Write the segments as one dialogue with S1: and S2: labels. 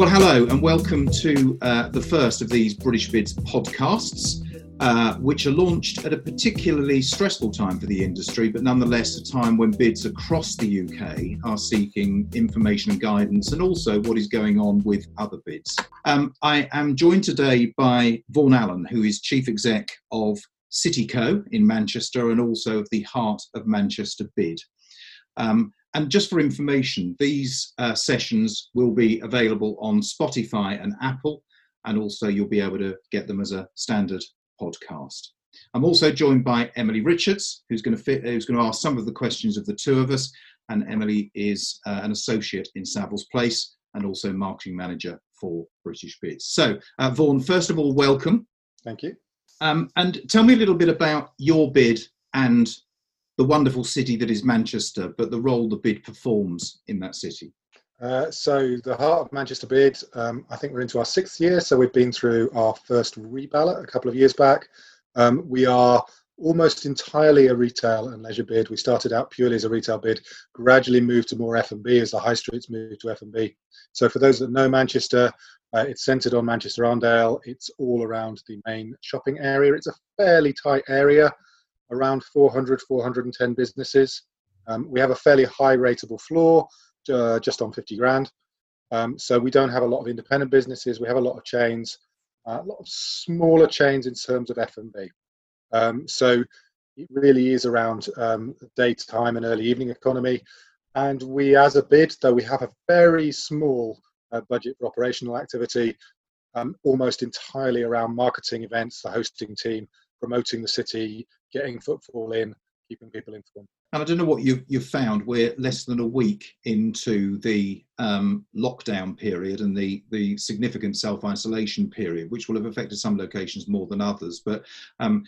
S1: Well, hello, and welcome to uh, the first of these British Bids podcasts, uh, which are launched at a particularly stressful time for the industry, but nonetheless a time when bids across the UK are seeking information and guidance, and also what is going on with other bids. Um, I am joined today by Vaughan Allen, who is Chief Exec of CityCo in Manchester and also of the Heart of Manchester Bid. Um, and just for information, these uh, sessions will be available on Spotify and Apple, and also you'll be able to get them as a standard podcast. I'm also joined by Emily Richards, who's going to fit, who's going to ask some of the questions of the two of us. And Emily is uh, an associate in Savills Place and also marketing manager for British Bids. So, uh, Vaughan, first of all, welcome.
S2: Thank you.
S1: Um, and tell me a little bit about your bid and the wonderful city that is Manchester, but the role the bid performs in that city.
S2: Uh, so the Heart of Manchester bid, um, I think we're into our sixth year. So we've been through our first reballot a couple of years back. Um, we are almost entirely a retail and leisure bid. We started out purely as a retail bid, gradually moved to more F&B as the high streets moved to F&B. So for those that know Manchester, uh, it's centred on Manchester Arndale. It's all around the main shopping area. It's a fairly tight area around 400, 410 businesses. Um, we have a fairly high rateable floor, uh, just on 50 grand. Um, so we don't have a lot of independent businesses. We have a lot of chains, uh, a lot of smaller chains in terms of F&B. Um, so it really is around um, daytime and early evening economy. And we, as a bid, though we have a very small uh, budget for operational activity, um, almost entirely around marketing events, the hosting team, promoting the city, getting footfall in, keeping people informed.
S1: And I don't know what you've, you've found. We're less than a week into the um, lockdown period and the, the significant self isolation period, which will have affected some locations more than others. But um,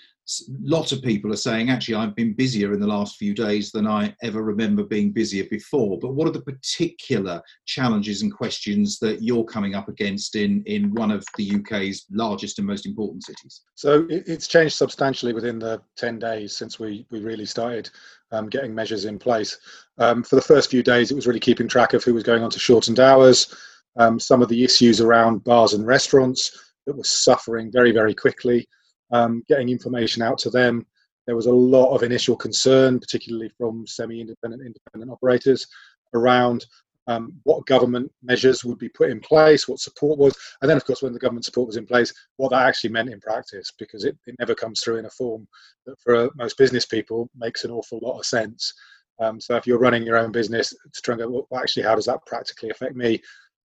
S1: lots of people are saying, actually, I've been busier in the last few days than I ever remember being busier before. But what are the particular challenges and questions that you're coming up against in, in one of the UK's largest and most important cities?
S2: So it's changed substantially within the 10 days since we, we really started um, getting measures in place. Um, for the first few days, it was really keeping track of who was going on to shortened hours, um, some of the issues around bars and restaurants that were suffering very, very quickly um, getting information out to them. There was a lot of initial concern, particularly from semi-independent independent operators, around um, what government measures would be put in place, what support was, and then of course when the government support was in place, what that actually meant in practice, because it, it never comes through in a form that for most business people makes an awful lot of sense. Um, so if you're running your own business, to try and go, well, actually, how does that practically affect me?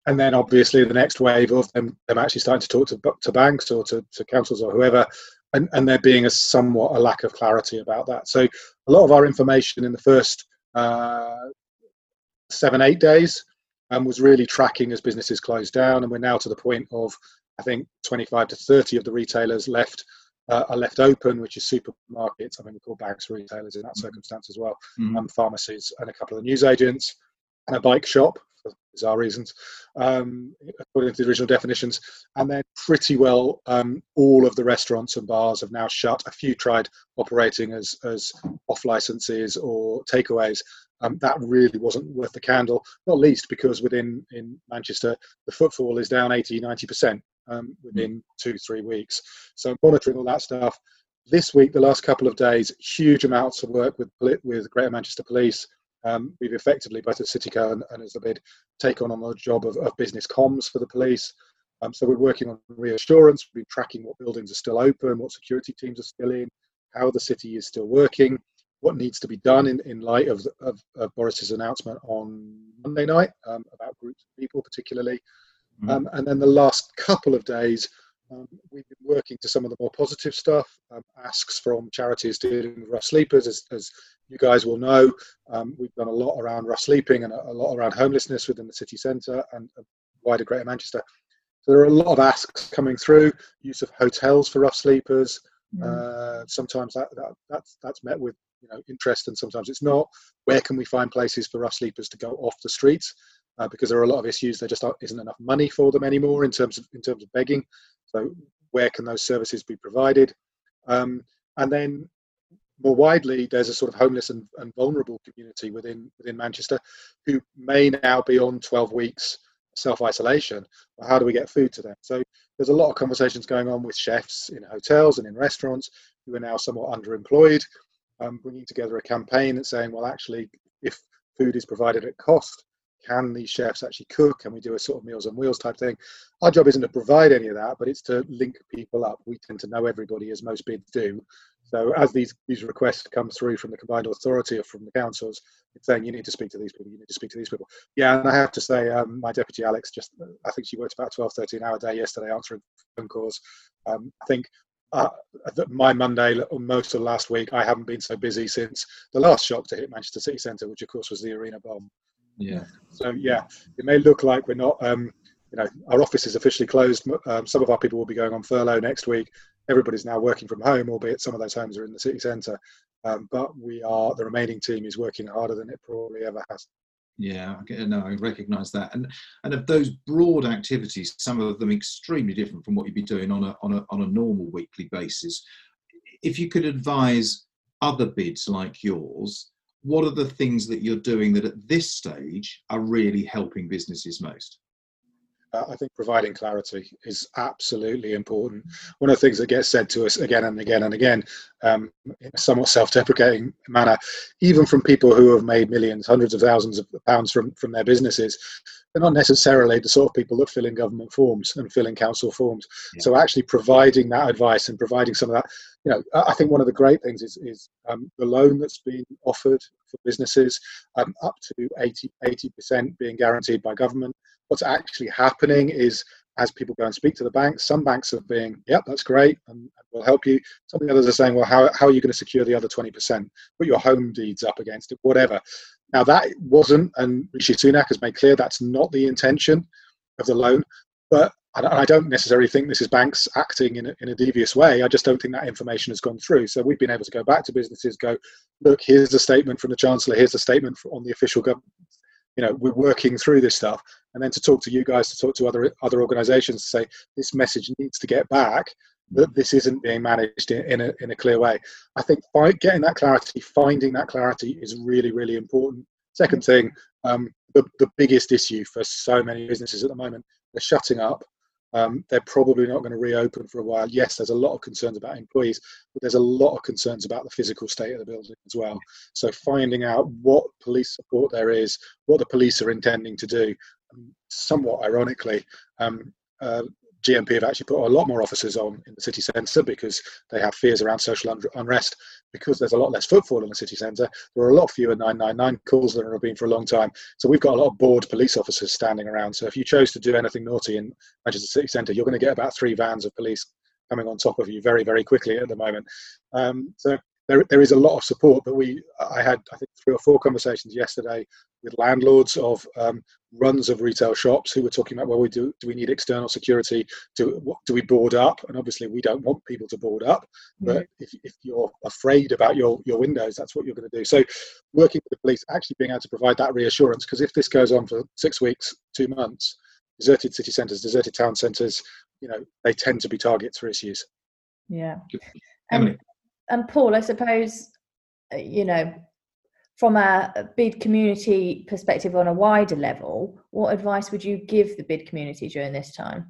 S2: And then obviously the next wave of them, them actually starting to talk to, to banks or to, to councils or whoever and, and there being a somewhat a lack of clarity about that. So a lot of our information in the first uh, seven eight days and was really tracking as businesses closed down, and we're now to the point of I think 25 to 30 of the retailers left uh, are left open, which is supermarkets. I mean, we call banks retailers in that mm-hmm. circumstance as well, mm-hmm. um, pharmacies, and a couple of news agents, and a bike shop for bizarre reasons, um, according to the original definitions. And then pretty well um, all of the restaurants and bars have now shut. A few tried operating as, as off licenses or takeaways. Um, that really wasn't worth the candle, not least because within in Manchester, the footfall is down 80, 90% um, within mm. two, three weeks. So monitoring all that stuff. This week, the last couple of days, huge amounts of work with with Greater Manchester Police, um, we've effectively, both at CityCo and, and as a bid, take on on the job of, of business comms for the police. Um, so we're working on reassurance. We've been tracking what buildings are still open, what security teams are still in, how the city is still working, what needs to be done in, in light of, of, of Boris's announcement on Monday night um, about groups of people, particularly. Mm-hmm. Um, and then the last couple of days, um, we've been working to some of the more positive stuff, um, asks from charities dealing with rough sleepers, as, as you guys will know. Um, we've done a lot around rough sleeping and a, a lot around homelessness within the city centre and wider Greater Manchester. So there are a lot of asks coming through. Use of hotels for rough sleepers. Mm. Uh, sometimes that, that, that's that's met with you know interest, and sometimes it's not. Where can we find places for rough sleepers to go off the streets? Uh, because there are a lot of issues. There just isn't enough money for them anymore in terms of in terms of begging. So where can those services be provided? Um, and then more widely, there's a sort of homeless and, and vulnerable community within within Manchester who may now be on 12 weeks self isolation. How do we get food to them? So there's a lot of conversations going on with chefs in hotels and in restaurants who are now somewhat underemployed, um, bringing together a campaign that's saying, well, actually, if food is provided at cost, can these chefs actually cook? Can we do a sort of meals on wheels type thing? Our job isn't to provide any of that, but it's to link people up. We tend to know everybody, as most bids do. So as these these requests come through from the combined authority or from the councils, it's saying you need to speak to these people, you need to speak to these people. Yeah, and I have to say, um, my deputy Alex just, I think she worked about 12, 13 hour day yesterday answering phone calls. Um, I think uh, my Monday, most of last week, I haven't been so busy since the last shock to hit Manchester City Centre, which of course was the arena bomb.
S1: Yeah.
S2: So yeah, it may look like we're not. Um, you know, our office is officially closed. Um, some of our people will be going on furlough next week. Everybody's now working from home, albeit some of those homes are in the city centre. Um, but we are the remaining team is working harder than it probably ever has.
S1: Yeah, no, I recognise that, and and of those broad activities, some of them extremely different from what you'd be doing on a on a on a normal weekly basis. If you could advise other bids like yours, what are the things that you're doing that at this stage are really helping businesses most?
S2: Uh, I think providing clarity is absolutely important. One of the things that gets said to us again and again and again, um, in a somewhat self-deprecating manner, even from people who have made millions, hundreds of thousands of pounds from from their businesses, they're not necessarily the sort of people that fill in government forms and fill in council forms. Yeah. So actually providing that advice and providing some of that, you know, I think one of the great things is, is um, the loan that's been offered for businesses, um, up to 80, 80% being guaranteed by government what's actually happening is as people go and speak to the banks, some banks are being, yep, that's great, and we'll help you. Some of the others are saying, well, how, how are you going to secure the other 20%? Put your home deeds up against it, whatever. Now, that wasn't, and Rishi Sunak has made clear that's not the intention of the loan, but I don't necessarily think this is banks acting in a, in a devious way. I just don't think that information has gone through. So we've been able to go back to businesses, go, look, here's a statement from the Chancellor, here's a statement on the official government you know we're working through this stuff and then to talk to you guys to talk to other other organizations to say this message needs to get back that this isn't being managed in, in, a, in a clear way. I think by getting that clarity finding that clarity is really really important. Second thing um, the, the biggest issue for so many businesses at the moment they're shutting up um, they're probably not going to reopen for a while. Yes, there's a lot of concerns about employees, but there's a lot of concerns about the physical state of the building as well. So finding out what police support there is, what the police are intending to do, um, somewhat ironically, um, uh, GMP have actually put a lot more officers on in the city centre because they have fears around social unrest. Because there's a lot less footfall in the city centre, there are a lot fewer 999 calls than there have been for a long time. So we've got a lot of bored police officers standing around. So if you chose to do anything naughty in Manchester City Centre, you're going to get about three vans of police coming on top of you very, very quickly at the moment. Um, so there, there is a lot of support, but we, I had, I think, three or four conversations yesterday with landlords of um, runs of retail shops who were talking about, well, we do, do we need external security? Do, what, do we board up? And obviously, we don't want people to board up, but mm. if, if you're afraid about your, your windows, that's what you're going to do. So, working with the police, actually being able to provide that reassurance, because if this goes on for six weeks, two months, deserted city centres, deserted town centres, you know, they tend to be targets for issues.
S3: Yeah. Emily and Paul, I suppose, uh, you know, from a bid community perspective on a wider level, what advice would you give the bid community during this time?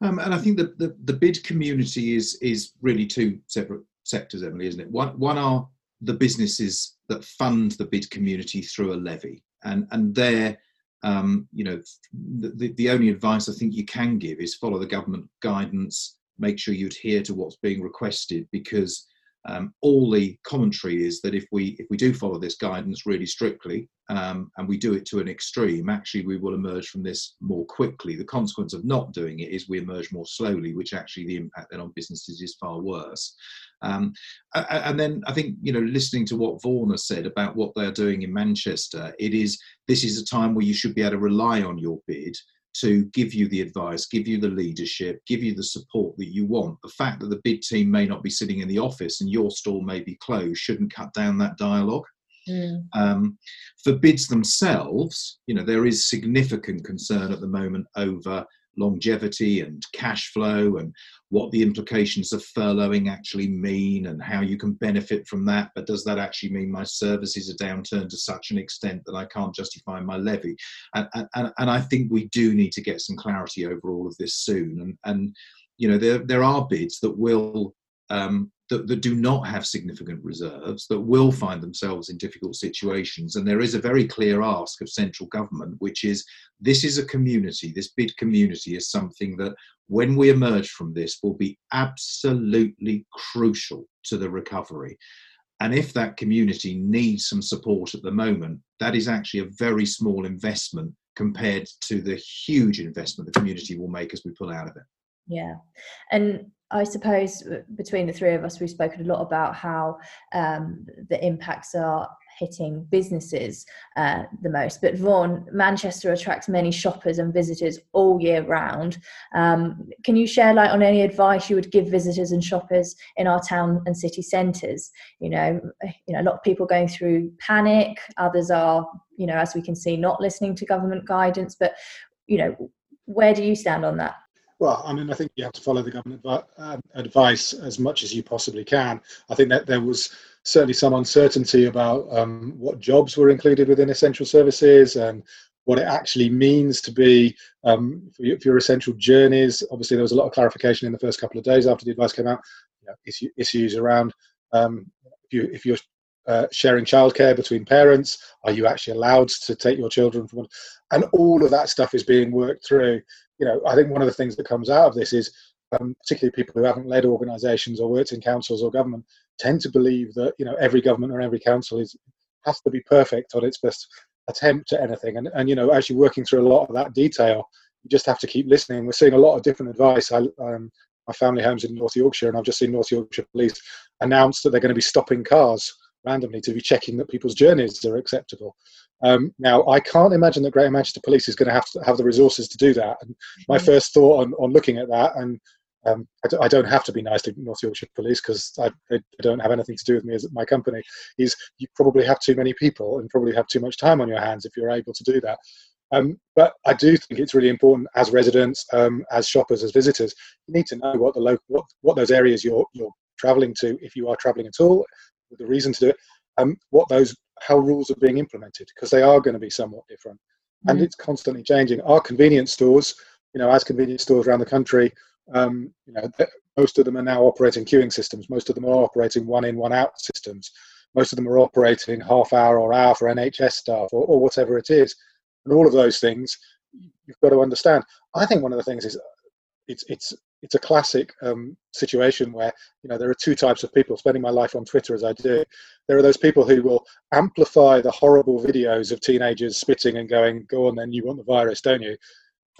S1: Um, and I think that the, the bid community is is really two separate sectors, Emily, isn't it? One one are the businesses that fund the bid community through a levy, and and there, um, you know, the, the only advice I think you can give is follow the government guidance make sure you adhere to what's being requested because um, all the commentary is that if we if we do follow this guidance really strictly um, and we do it to an extreme, actually we will emerge from this more quickly. The consequence of not doing it is we emerge more slowly, which actually the impact then on businesses is far worse. Um, and then I think you know listening to what Vaughan has said about what they're doing in Manchester, it is this is a time where you should be able to rely on your bid to give you the advice, give you the leadership, give you the support that you want. The fact that the bid team may not be sitting in the office and your store may be closed shouldn't cut down that dialogue. Mm. Um, for bids themselves, you know, there is significant concern at the moment over longevity and cash flow and what the implications of furloughing actually mean and how you can benefit from that. But does that actually mean my services are downturned to such an extent that I can't justify my levy? And, and, and I think we do need to get some clarity over all of this soon. And, and you know, there, there are bids that will um, that, that do not have significant reserves that will find themselves in difficult situations. And there is a very clear ask of central government, which is this is a community, this bid community is something that when we emerge from this will be absolutely crucial to the recovery. And if that community needs some support at the moment, that is actually a very small investment compared to the huge investment the community will make as we pull out of it.
S3: Yeah. And I suppose between the three of us, we've spoken a lot about how um, the impacts are hitting businesses uh, the most. But Vaughan, Manchester attracts many shoppers and visitors all year round. Um, can you share light on any advice you would give visitors and shoppers in our town and city centres? You know, you know, a lot of people going through panic. Others are, you know, as we can see, not listening to government guidance. But you know, where do you stand on that?
S2: Well, I mean, I think you have to follow the government um, advice as much as you possibly can. I think that there was certainly some uncertainty about um, what jobs were included within essential services and what it actually means to be um, for, your, for, your, essential journeys. Obviously, there was a lot of clarification in the first couple of days after the advice came out. You know, issue, issues around um, if you if you're uh, sharing childcare between parents, are you actually allowed to take your children from? And all of that stuff is being worked through you know, I think one of the things that comes out of this is, um, particularly people who haven't led organisations or worked in councils or government, tend to believe that you know every government or every council is has to be perfect on its best attempt at anything. And and you know, actually working through a lot of that detail, you just have to keep listening. We're seeing a lot of different advice. I, um, my family home's in North Yorkshire, and I've just seen North Yorkshire Police announce that they're going to be stopping cars randomly to be checking that people's journeys are acceptable. Um, now, I can't imagine that Greater Manchester Police is going to have to have the resources to do that. And my mm-hmm. first thought on, on looking at that, and um, I, d- I don't have to be nice to North Yorkshire Police because they don't have anything to do with me as my company, is you probably have too many people and probably have too much time on your hands if you're able to do that. Um, but I do think it's really important as residents, um, as shoppers, as visitors, you need to know what the local, what, what those areas you're, you're traveling to, if you are traveling at all, the reason to do it, um, what those how rules are being implemented because they are going to be somewhat different, mm-hmm. and it's constantly changing. Our convenience stores, you know, as convenience stores around the country, um, you know, most of them are now operating queuing systems. Most of them are operating one in, one out systems. Most of them are operating half hour or hour for NHS staff or, or whatever it is. And all of those things, you've got to understand. I think one of the things is it's it's it's a classic um, situation where you know there are two types of people spending my life on twitter as i do. There are those people who will amplify the horrible videos of teenagers spitting and going go on then you want the virus don't you?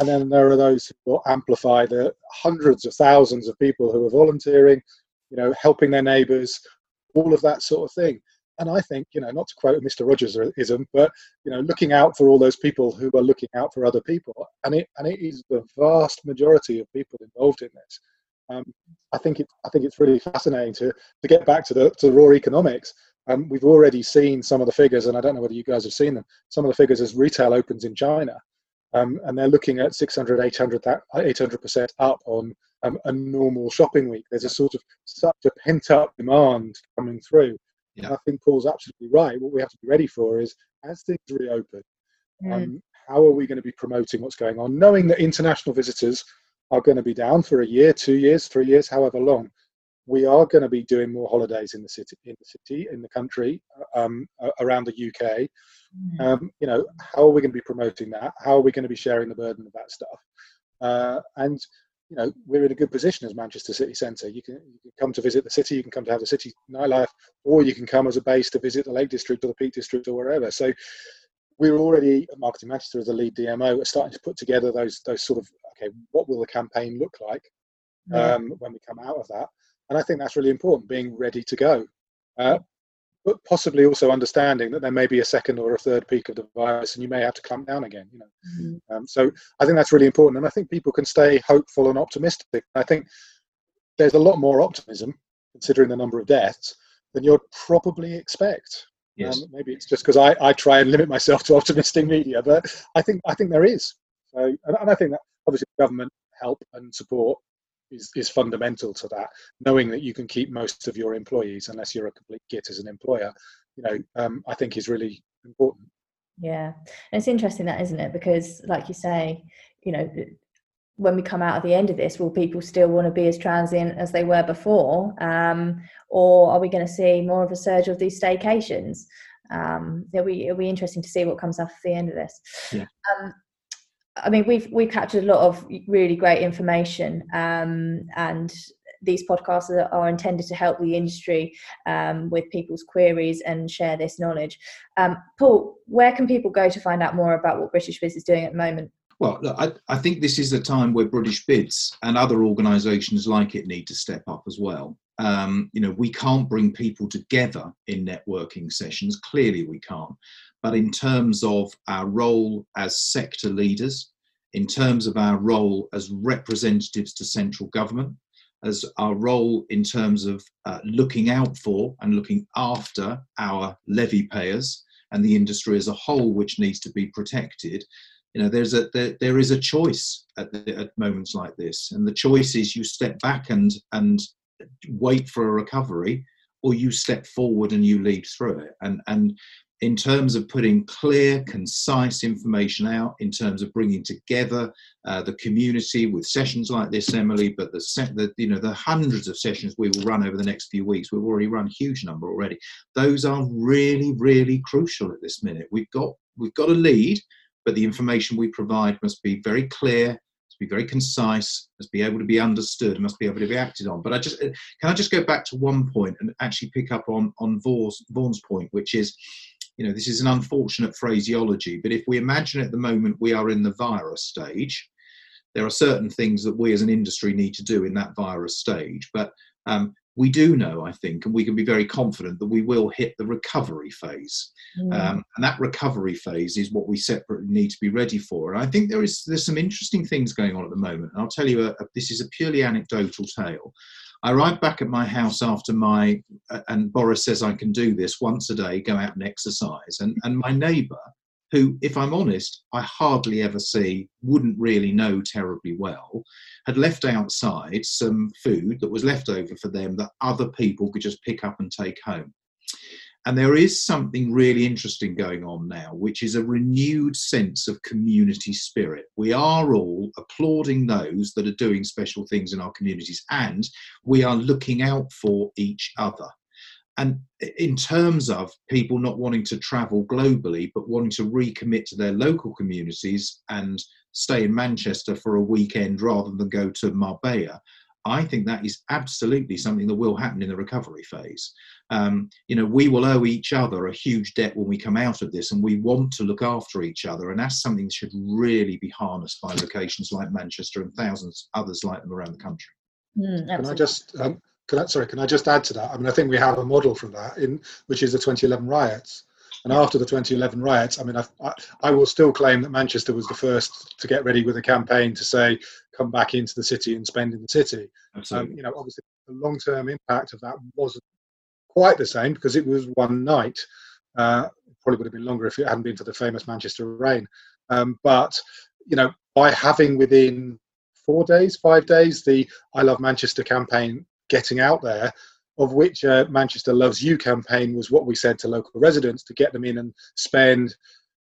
S2: And then there are those who will amplify the hundreds of thousands of people who are volunteering you know helping their neighbors all of that sort of thing and I think, you know, not to quote Mr. Rogersism, but you know, looking out for all those people who are looking out for other people, and it and it is the vast majority of people involved in this. Um, I think it I think it's really fascinating to to get back to the to the raw economics. Um, we've already seen some of the figures, and I don't know whether you guys have seen them. Some of the figures as retail opens in China, um, and they're looking at 600, 800 800 percent up on um, a normal shopping week. There's a sort of such a pent up demand coming through yeah. I think Paul's absolutely right. What we have to be ready for is as things reopen, mm. um, how are we going to be promoting what's going on, knowing that international visitors are going to be down for a year, two years, three years, however long. We are going to be doing more holidays in the city, in the city, in the country, um, around the UK. Mm. Um, you know, how are we going to be promoting that? How are we going to be sharing the burden of that stuff? Uh, and you know we're in a good position as Manchester City Centre. You can, you can come to visit the city, you can come to have the city nightlife, or you can come as a base to visit the Lake District or the Peak District or wherever. So we're already at Marketing Manchester as a lead DMO. We're starting to put together those those sort of okay, what will the campaign look like um, when we come out of that? And I think that's really important, being ready to go. Uh, but possibly also understanding that there may be a second or a third peak of the virus and you may have to clamp down again you know mm-hmm. um, so i think that's really important and i think people can stay hopeful and optimistic i think there's a lot more optimism considering the number of deaths than you'd probably expect yes. Um, maybe it's just because I, I try and limit myself to optimistic media but i think i think there is so and, and i think that obviously government help and support is, is fundamental to that. Knowing that you can keep most of your employees unless you're a complete git as an employer, you know, um, I think is really important.
S3: Yeah, and it's interesting that, isn't it? Because, like you say, you know, when we come out at the end of this, will people still want to be as transient as they were before, um, or are we going to see more of a surge of these staycations? Um, it'll be it'll be interesting to see what comes after the end of this.
S1: Yeah.
S3: Um, I mean, we've we've captured a lot of really great information, um, and these podcasts are, are, intended to help the industry um, with people's queries and share this knowledge. Um, Paul, where can people go to find out more about what British Bids is doing at the moment?
S1: Well, look, I, I think this is a time where British Bids and other organisations like it need to step up as well. Um, you know, we can't bring people together in networking sessions. Clearly, we can't. But in terms of our role as sector leaders, in terms of our role as representatives to central government, as our role in terms of uh, looking out for and looking after our levy payers and the industry as a whole, which needs to be protected. You know, there's a there, there is a choice at, the, at moments like this, and the choice is you step back and and wait for a recovery, or you step forward and you lead through it. And and in terms of putting clear, concise information out, in terms of bringing together uh, the community with sessions like this, Emily, but the, the you know the hundreds of sessions we will run over the next few weeks. We've already run a huge number already. Those are really, really crucial at this minute. We've got we've got a lead, but the information we provide must be very clear, must be very concise, must be able to be understood, must be able to be acted on. But I just can I just go back to one point and actually pick up on on Vaughan's point, which is you know, this is an unfortunate phraseology, but if we imagine at the moment we are in the virus stage, there are certain things that we as an industry need to do in that virus stage. But um, we do know, I think, and we can be very confident that we will hit the recovery phase. Mm. Um, and that recovery phase is what we separately need to be ready for. And I think there is there's some interesting things going on at the moment. And I'll tell you, a, a, this is a purely anecdotal tale. I arrive back at my house after my, uh, and Boris says I can do this once a day, go out and exercise. And, and my neighbour, who, if I'm honest, I hardly ever see, wouldn't really know terribly well, had left outside some food that was left over for them that other people could just pick up and take home. And there is something really interesting going on now, which is a renewed sense of community spirit. We are all applauding those that are doing special things in our communities, and we are looking out for each other. And in terms of people not wanting to travel globally, but wanting to recommit to their local communities and stay in Manchester for a weekend rather than go to Marbella, I think that is absolutely something that will happen in the recovery phase. Um, you know, we will owe each other a huge debt when we come out of this, and we want to look after each other. And that's something that should really be harnessed by locations like Manchester and thousands others like them around the country.
S2: Mm, can I just, um, can I, sorry, can I just add to that? I mean, I think we have a model from that, in which is the 2011 riots. And after the 2011 riots, I mean, I, I, I, will still claim that Manchester was the first to get ready with a campaign to say, come back into the city and spend in the city. Um, you know, obviously, the long term impact of that wasn't quite the same because it was one night. Uh, probably would have been longer if it hadn't been for the famous Manchester rain. Um, but, you know, by having within four days, five days, the I Love Manchester campaign getting out there, of which uh, Manchester Loves You campaign was what we said to local residents to get them in and spend.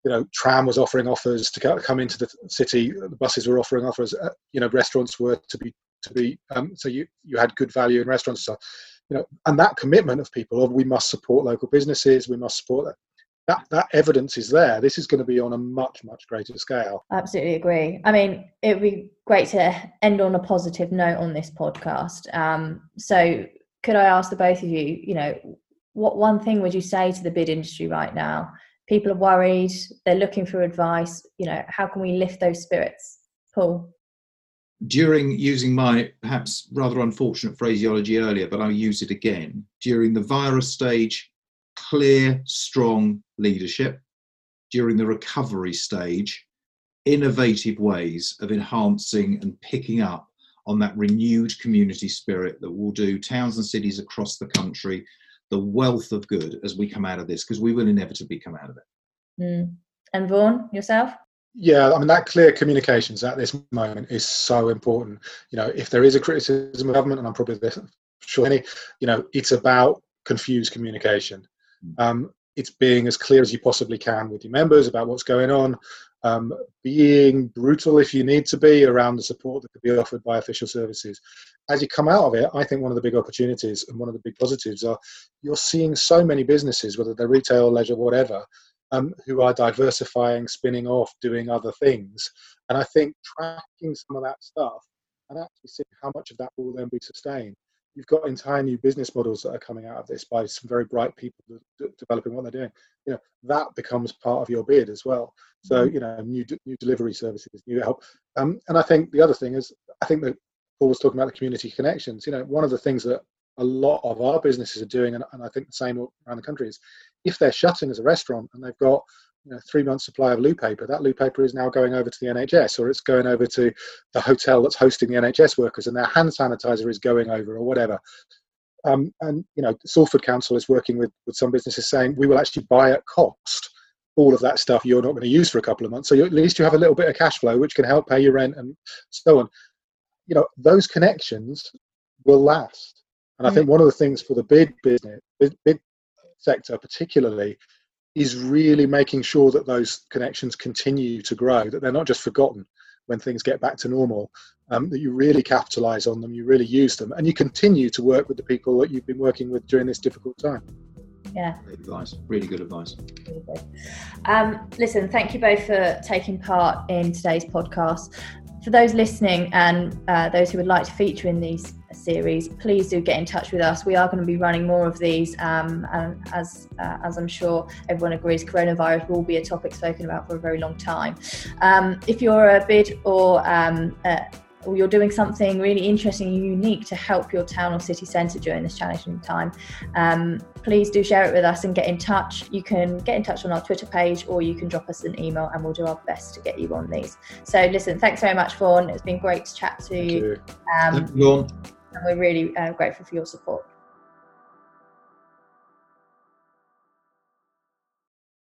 S2: You know, tram was offering offers to come into the city. The buses were offering offers. Uh, you know, restaurants were to be to be. Um, so you you had good value in restaurants. So, you know, and that commitment of people of we must support local businesses. We must support that. That, evidence is there. This is going to be on a much, much greater scale.
S3: Absolutely agree. I mean, it would be great to end on a positive note on this podcast. Um, so, could I ask the both of you, you know, what one thing would you say to the bid industry right now? People are worried, they're looking for advice. You know, how can we lift those spirits? Paul?
S1: During using my perhaps rather unfortunate phraseology earlier, but I'll use it again. During the virus stage, clear, strong leadership. During the recovery stage, innovative ways of enhancing and picking up on that renewed community spirit that will do towns and cities across the country the wealth of good as we come out of this, because we will inevitably come out of it.
S3: Mm. And Vaughan, yourself?
S2: Yeah, I mean that clear communications at this moment is so important. You know, if there is a criticism of government, and I'm probably sure any, you know, it's about confused communication. Hmm. Um, it's being as clear as you possibly can with your members about what's going on, um, being brutal if you need to be around the support that could be offered by official services. As you come out of it, I think one of the big opportunities and one of the big positives are you're seeing so many businesses, whether they're retail, leisure, whatever, um, who are diversifying, spinning off, doing other things. And I think tracking some of that stuff and actually seeing how much of that will then be sustained you've got entire new business models that are coming out of this by some very bright people developing what they're doing. You know that becomes part of your bid as well. So mm-hmm. you know new new delivery services, new help. Um, and I think the other thing is I think that Paul was talking about the community connections. You know one of the things that a lot of our businesses are doing, and, and I think the same around the country is if they're shutting as a restaurant and they've got you know, three months supply of loo paper. That loo paper is now going over to the NHS, or it's going over to the hotel that's hosting the NHS workers, and their hand sanitizer is going over, or whatever. Um, and you know, Salford Council is working with with some businesses saying we will actually buy at cost all of that stuff you're not going to use for a couple of months. So you, at least you have a little bit of cash flow, which can help pay your rent and so on. You know, those connections will last. And I think mm. one of the things for the big business, big, bid sector particularly, is really making sure that those connections continue to grow, that they're not just forgotten when things get back to normal, um, that you really capitalize on them, you really use them, and you continue to work with the people that you've been working with during this difficult time.
S3: Yeah.
S1: Great advice. Really good advice.
S3: Really good. Um, listen, thank you both for taking part in today's podcast. For those listening and uh, those who would like to feature in these series, please do get in touch with us. We are going to be running more of these, um, and as uh, as I'm sure everyone agrees, coronavirus will be a topic spoken about for a very long time. Um, if you're a bid or um, uh, or you're doing something really interesting and unique to help your town or city centre during this challenging time, um, please do share it with us and get in touch. You can get in touch on our Twitter page or you can drop us an email and we'll do our best to get you on these. So, listen, thanks very much, Vaughan. It's been great to chat to
S2: Thank
S3: you.
S2: you.
S3: And we're really uh, grateful for your support.